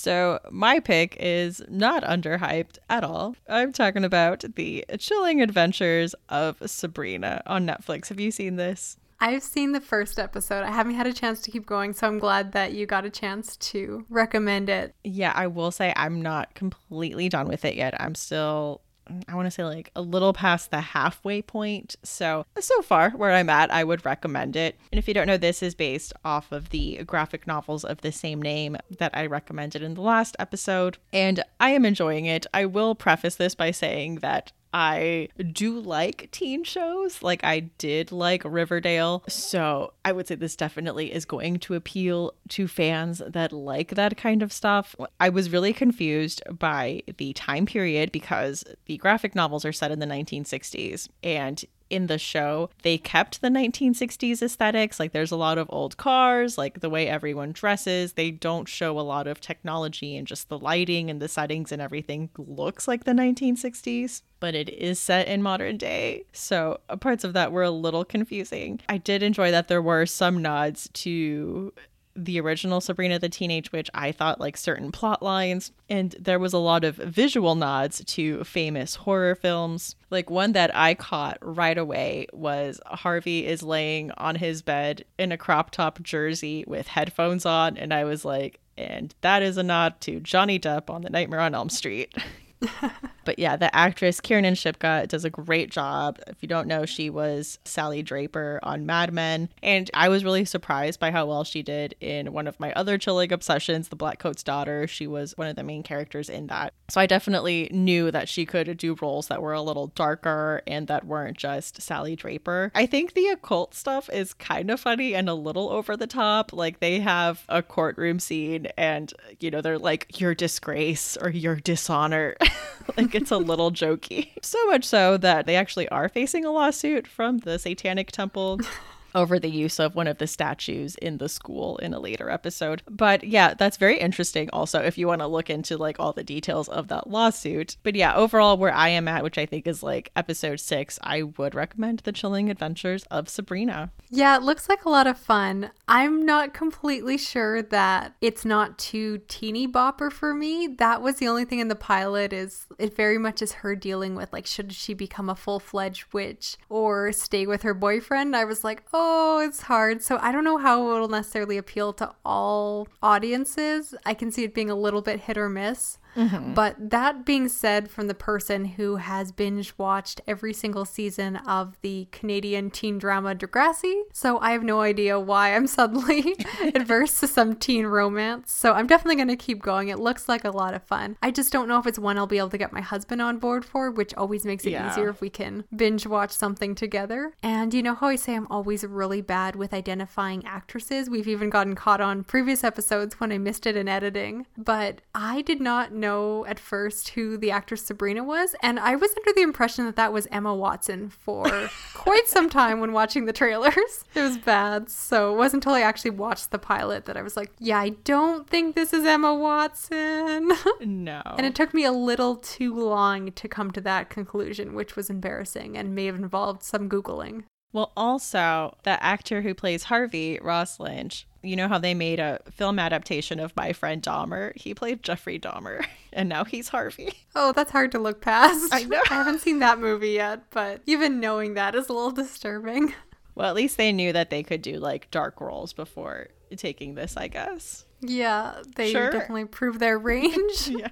[SPEAKER 1] So my pick is not underhyped at all. I'm talking about the chilling adventures of Sabrina on Netflix. Have you seen this?
[SPEAKER 2] I've seen the first episode. I haven't had a chance to keep going, so I'm glad that you got a chance to recommend it.
[SPEAKER 1] Yeah, I will say I'm not completely done with it yet. I'm still I want to say like a little past the halfway point. So, so far where I'm at, I would recommend it. And if you don't know, this is based off of the graphic novels of the same name that I recommended in the last episode. And I am enjoying it. I will preface this by saying that I do like teen shows. Like I did like Riverdale. So I would say this definitely is going to appeal to fans that like that kind of stuff. I was really confused by the time period because the graphic novels are set in the 1960s and in the show, they kept the 1960s aesthetics. Like there's a lot of old cars, like the way everyone dresses. They don't show a lot of technology and just the lighting and the settings and everything looks like the 1960s, but it is set in modern day. So uh, parts of that were a little confusing. I did enjoy that there were some nods to the original Sabrina the Teenage Witch, I thought like certain plot lines, and there was a lot of visual nods to famous horror films. Like one that I caught right away was Harvey is laying on his bed in a crop top jersey with headphones on, and I was like, and that is a nod to Johnny Depp on The Nightmare on Elm Street. but yeah, the actress Kiernan Shipka does a great job. If you don't know, she was Sally Draper on Mad Men. And I was really surprised by how well she did in one of my other chilling obsessions, The Blackcoat's Daughter. She was one of the main characters in that. So I definitely knew that she could do roles that were a little darker and that weren't just Sally Draper. I think the occult stuff is kind of funny and a little over the top. Like they have a courtroom scene and, you know, they're like, your disgrace or your dishonor. like it's a little jokey. So much so that they actually are facing a lawsuit from the Satanic Temple. Over the use of one of the statues in the school in a later episode. But yeah, that's very interesting also if you want to look into like all the details of that lawsuit. But yeah, overall, where I am at, which I think is like episode six, I would recommend The Chilling Adventures of Sabrina.
[SPEAKER 2] Yeah, it looks like a lot of fun. I'm not completely sure that it's not too teeny bopper for me. That was the only thing in the pilot is it very much is her dealing with like should she become a full-fledged witch or stay with her boyfriend. I was like, "Oh, Oh, it's hard." So I don't know how it'll necessarily appeal to all audiences. I can see it being a little bit hit or miss. Mm-hmm. But that being said, from the person who has binge watched every single season of the Canadian teen drama Degrassi, so I have no idea why I'm suddenly adverse to some teen romance. So I'm definitely going to keep going. It looks like a lot of fun. I just don't know if it's one I'll be able to get my husband on board for, which always makes it
[SPEAKER 1] Yeah.
[SPEAKER 2] easier if we can binge watch something together. And you know how I say I'm always really bad with identifying actresses? We've even gotten caught on previous episodes when I missed it in editing. But I did not know at first who the actress Sabrina was, and I was under the impression that that was Emma Watson for quite some time when watching the trailers. It was bad. So it wasn't until I actually watched the pilot that I was like, yeah, I don't think this is Emma Watson.
[SPEAKER 1] No.
[SPEAKER 2] And it took me a little too long to come to that conclusion, which was embarrassing and may have involved some Googling.
[SPEAKER 1] Well, also, the actor who plays Harvey, Ross Lynch, you know how they made a film adaptation of My Friend Dahmer? He played Jeffrey Dahmer, and now he's Harvey.
[SPEAKER 2] Oh, that's hard to look past.
[SPEAKER 1] I know.
[SPEAKER 2] I haven't seen that movie yet, but even knowing that is a little disturbing.
[SPEAKER 1] Well, at least they knew that they could do like dark roles before taking this, I guess.
[SPEAKER 2] Yeah, they
[SPEAKER 1] Sure.
[SPEAKER 2] definitely prove their range.
[SPEAKER 1] Yeah.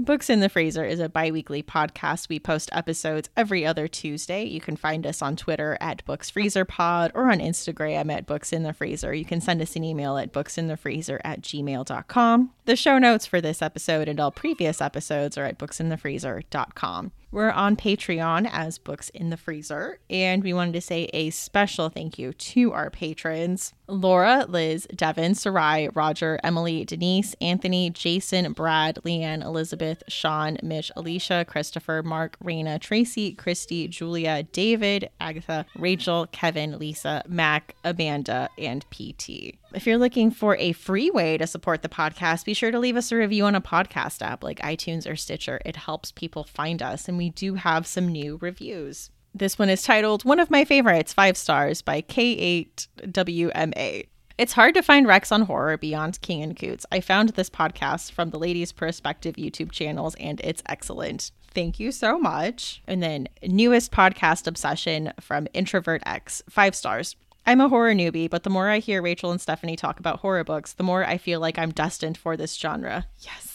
[SPEAKER 1] Books in the Freezer is a bi weekly podcast. We post episodes every other Tuesday. You can find us on Twitter at BooksFreezerPod or on Instagram at Books in the Freezer. You can send us an email at booksinthefreezer at gmail.com. The show notes for this episode and all previous episodes are at booksinthefreezer.com. We're on Patreon as Books in the Freezer, and we wanted to say a special thank you to our patrons Laura, Liz, Devin, Sarai, Roger, Emily, Denise, Anthony, Jason, Brad, Leanne, Elizabeth, Sean, Mitch, Alicia, Christopher, Mark, Raina, Tracy, Christy, Julia, David, Agatha, Rachel, Kevin, Lisa, Mac, Amanda, and PT. If you're looking for a free way to support the podcast, be sure to leave us a review on a podcast app like iTunes or Stitcher. It helps people find us, and we do have some new reviews. This one is titled One of My Favorites, Five Stars by K8WMA. It's hard to find Rex on horror beyond King and Koontz. I found this podcast from the Ladies Perspective YouTube channels and it's excellent. Thank you so much. And then newest podcast obsession from Introvert X, five stars. I'm a horror newbie, but the more I hear Rachel and Stephanie talk about horror books, the more I feel like I'm destined for this genre. Yes.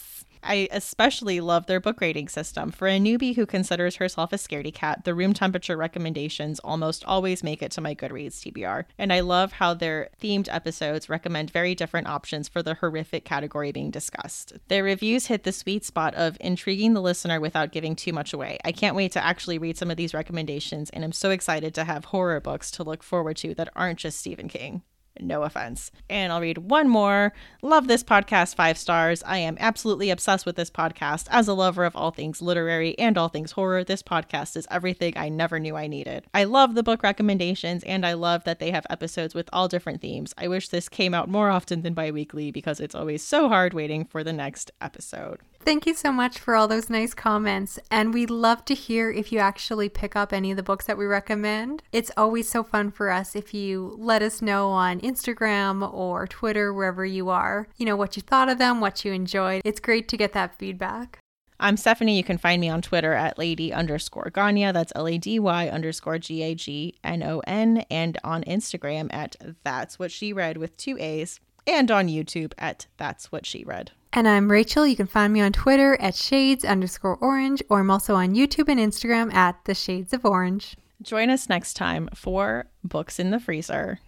[SPEAKER 1] I especially love their book rating system. For a newbie who considers herself a scaredy cat, the room temperature recommendations almost always make it to my Goodreads TBR. And I love how their themed episodes recommend very different options for the horrific category being discussed. Their reviews hit the sweet spot of intriguing the listener without giving too much away. I can't wait to actually read some of these recommendations, and I'm so excited to have horror books to look forward to that aren't just Stephen King. No offense. And I'll read one more. Love this podcast, five stars. I am absolutely obsessed with this podcast. As a lover of all things literary and all things horror, this podcast is everything I never knew I needed. I love the book recommendations and I love that they have episodes with all different themes. I wish this came out more often than bi weekly because it's always so hard waiting for the next episode.
[SPEAKER 2] Thank you so much for all those nice comments. And we'd love to hear if you actually pick up any of the books that we recommend. It's always so fun for us if you let us know on Instagram or Twitter, wherever you are, you know, what you thought of them, what you enjoyed. It's great to get that feedback.
[SPEAKER 1] I'm Stephanie. You can find me on Twitter at lady underscore Gagnon. That's L A D Y underscore G A G N O N. And on Instagram at That's What She Read with two A's. And on YouTube at That's What She Read.
[SPEAKER 2] And I'm Rachel. You can find me on Twitter at shades underscore orange, or I'm also on YouTube and Instagram at the shades of orange.
[SPEAKER 1] Join us next time for Books in the Freezer.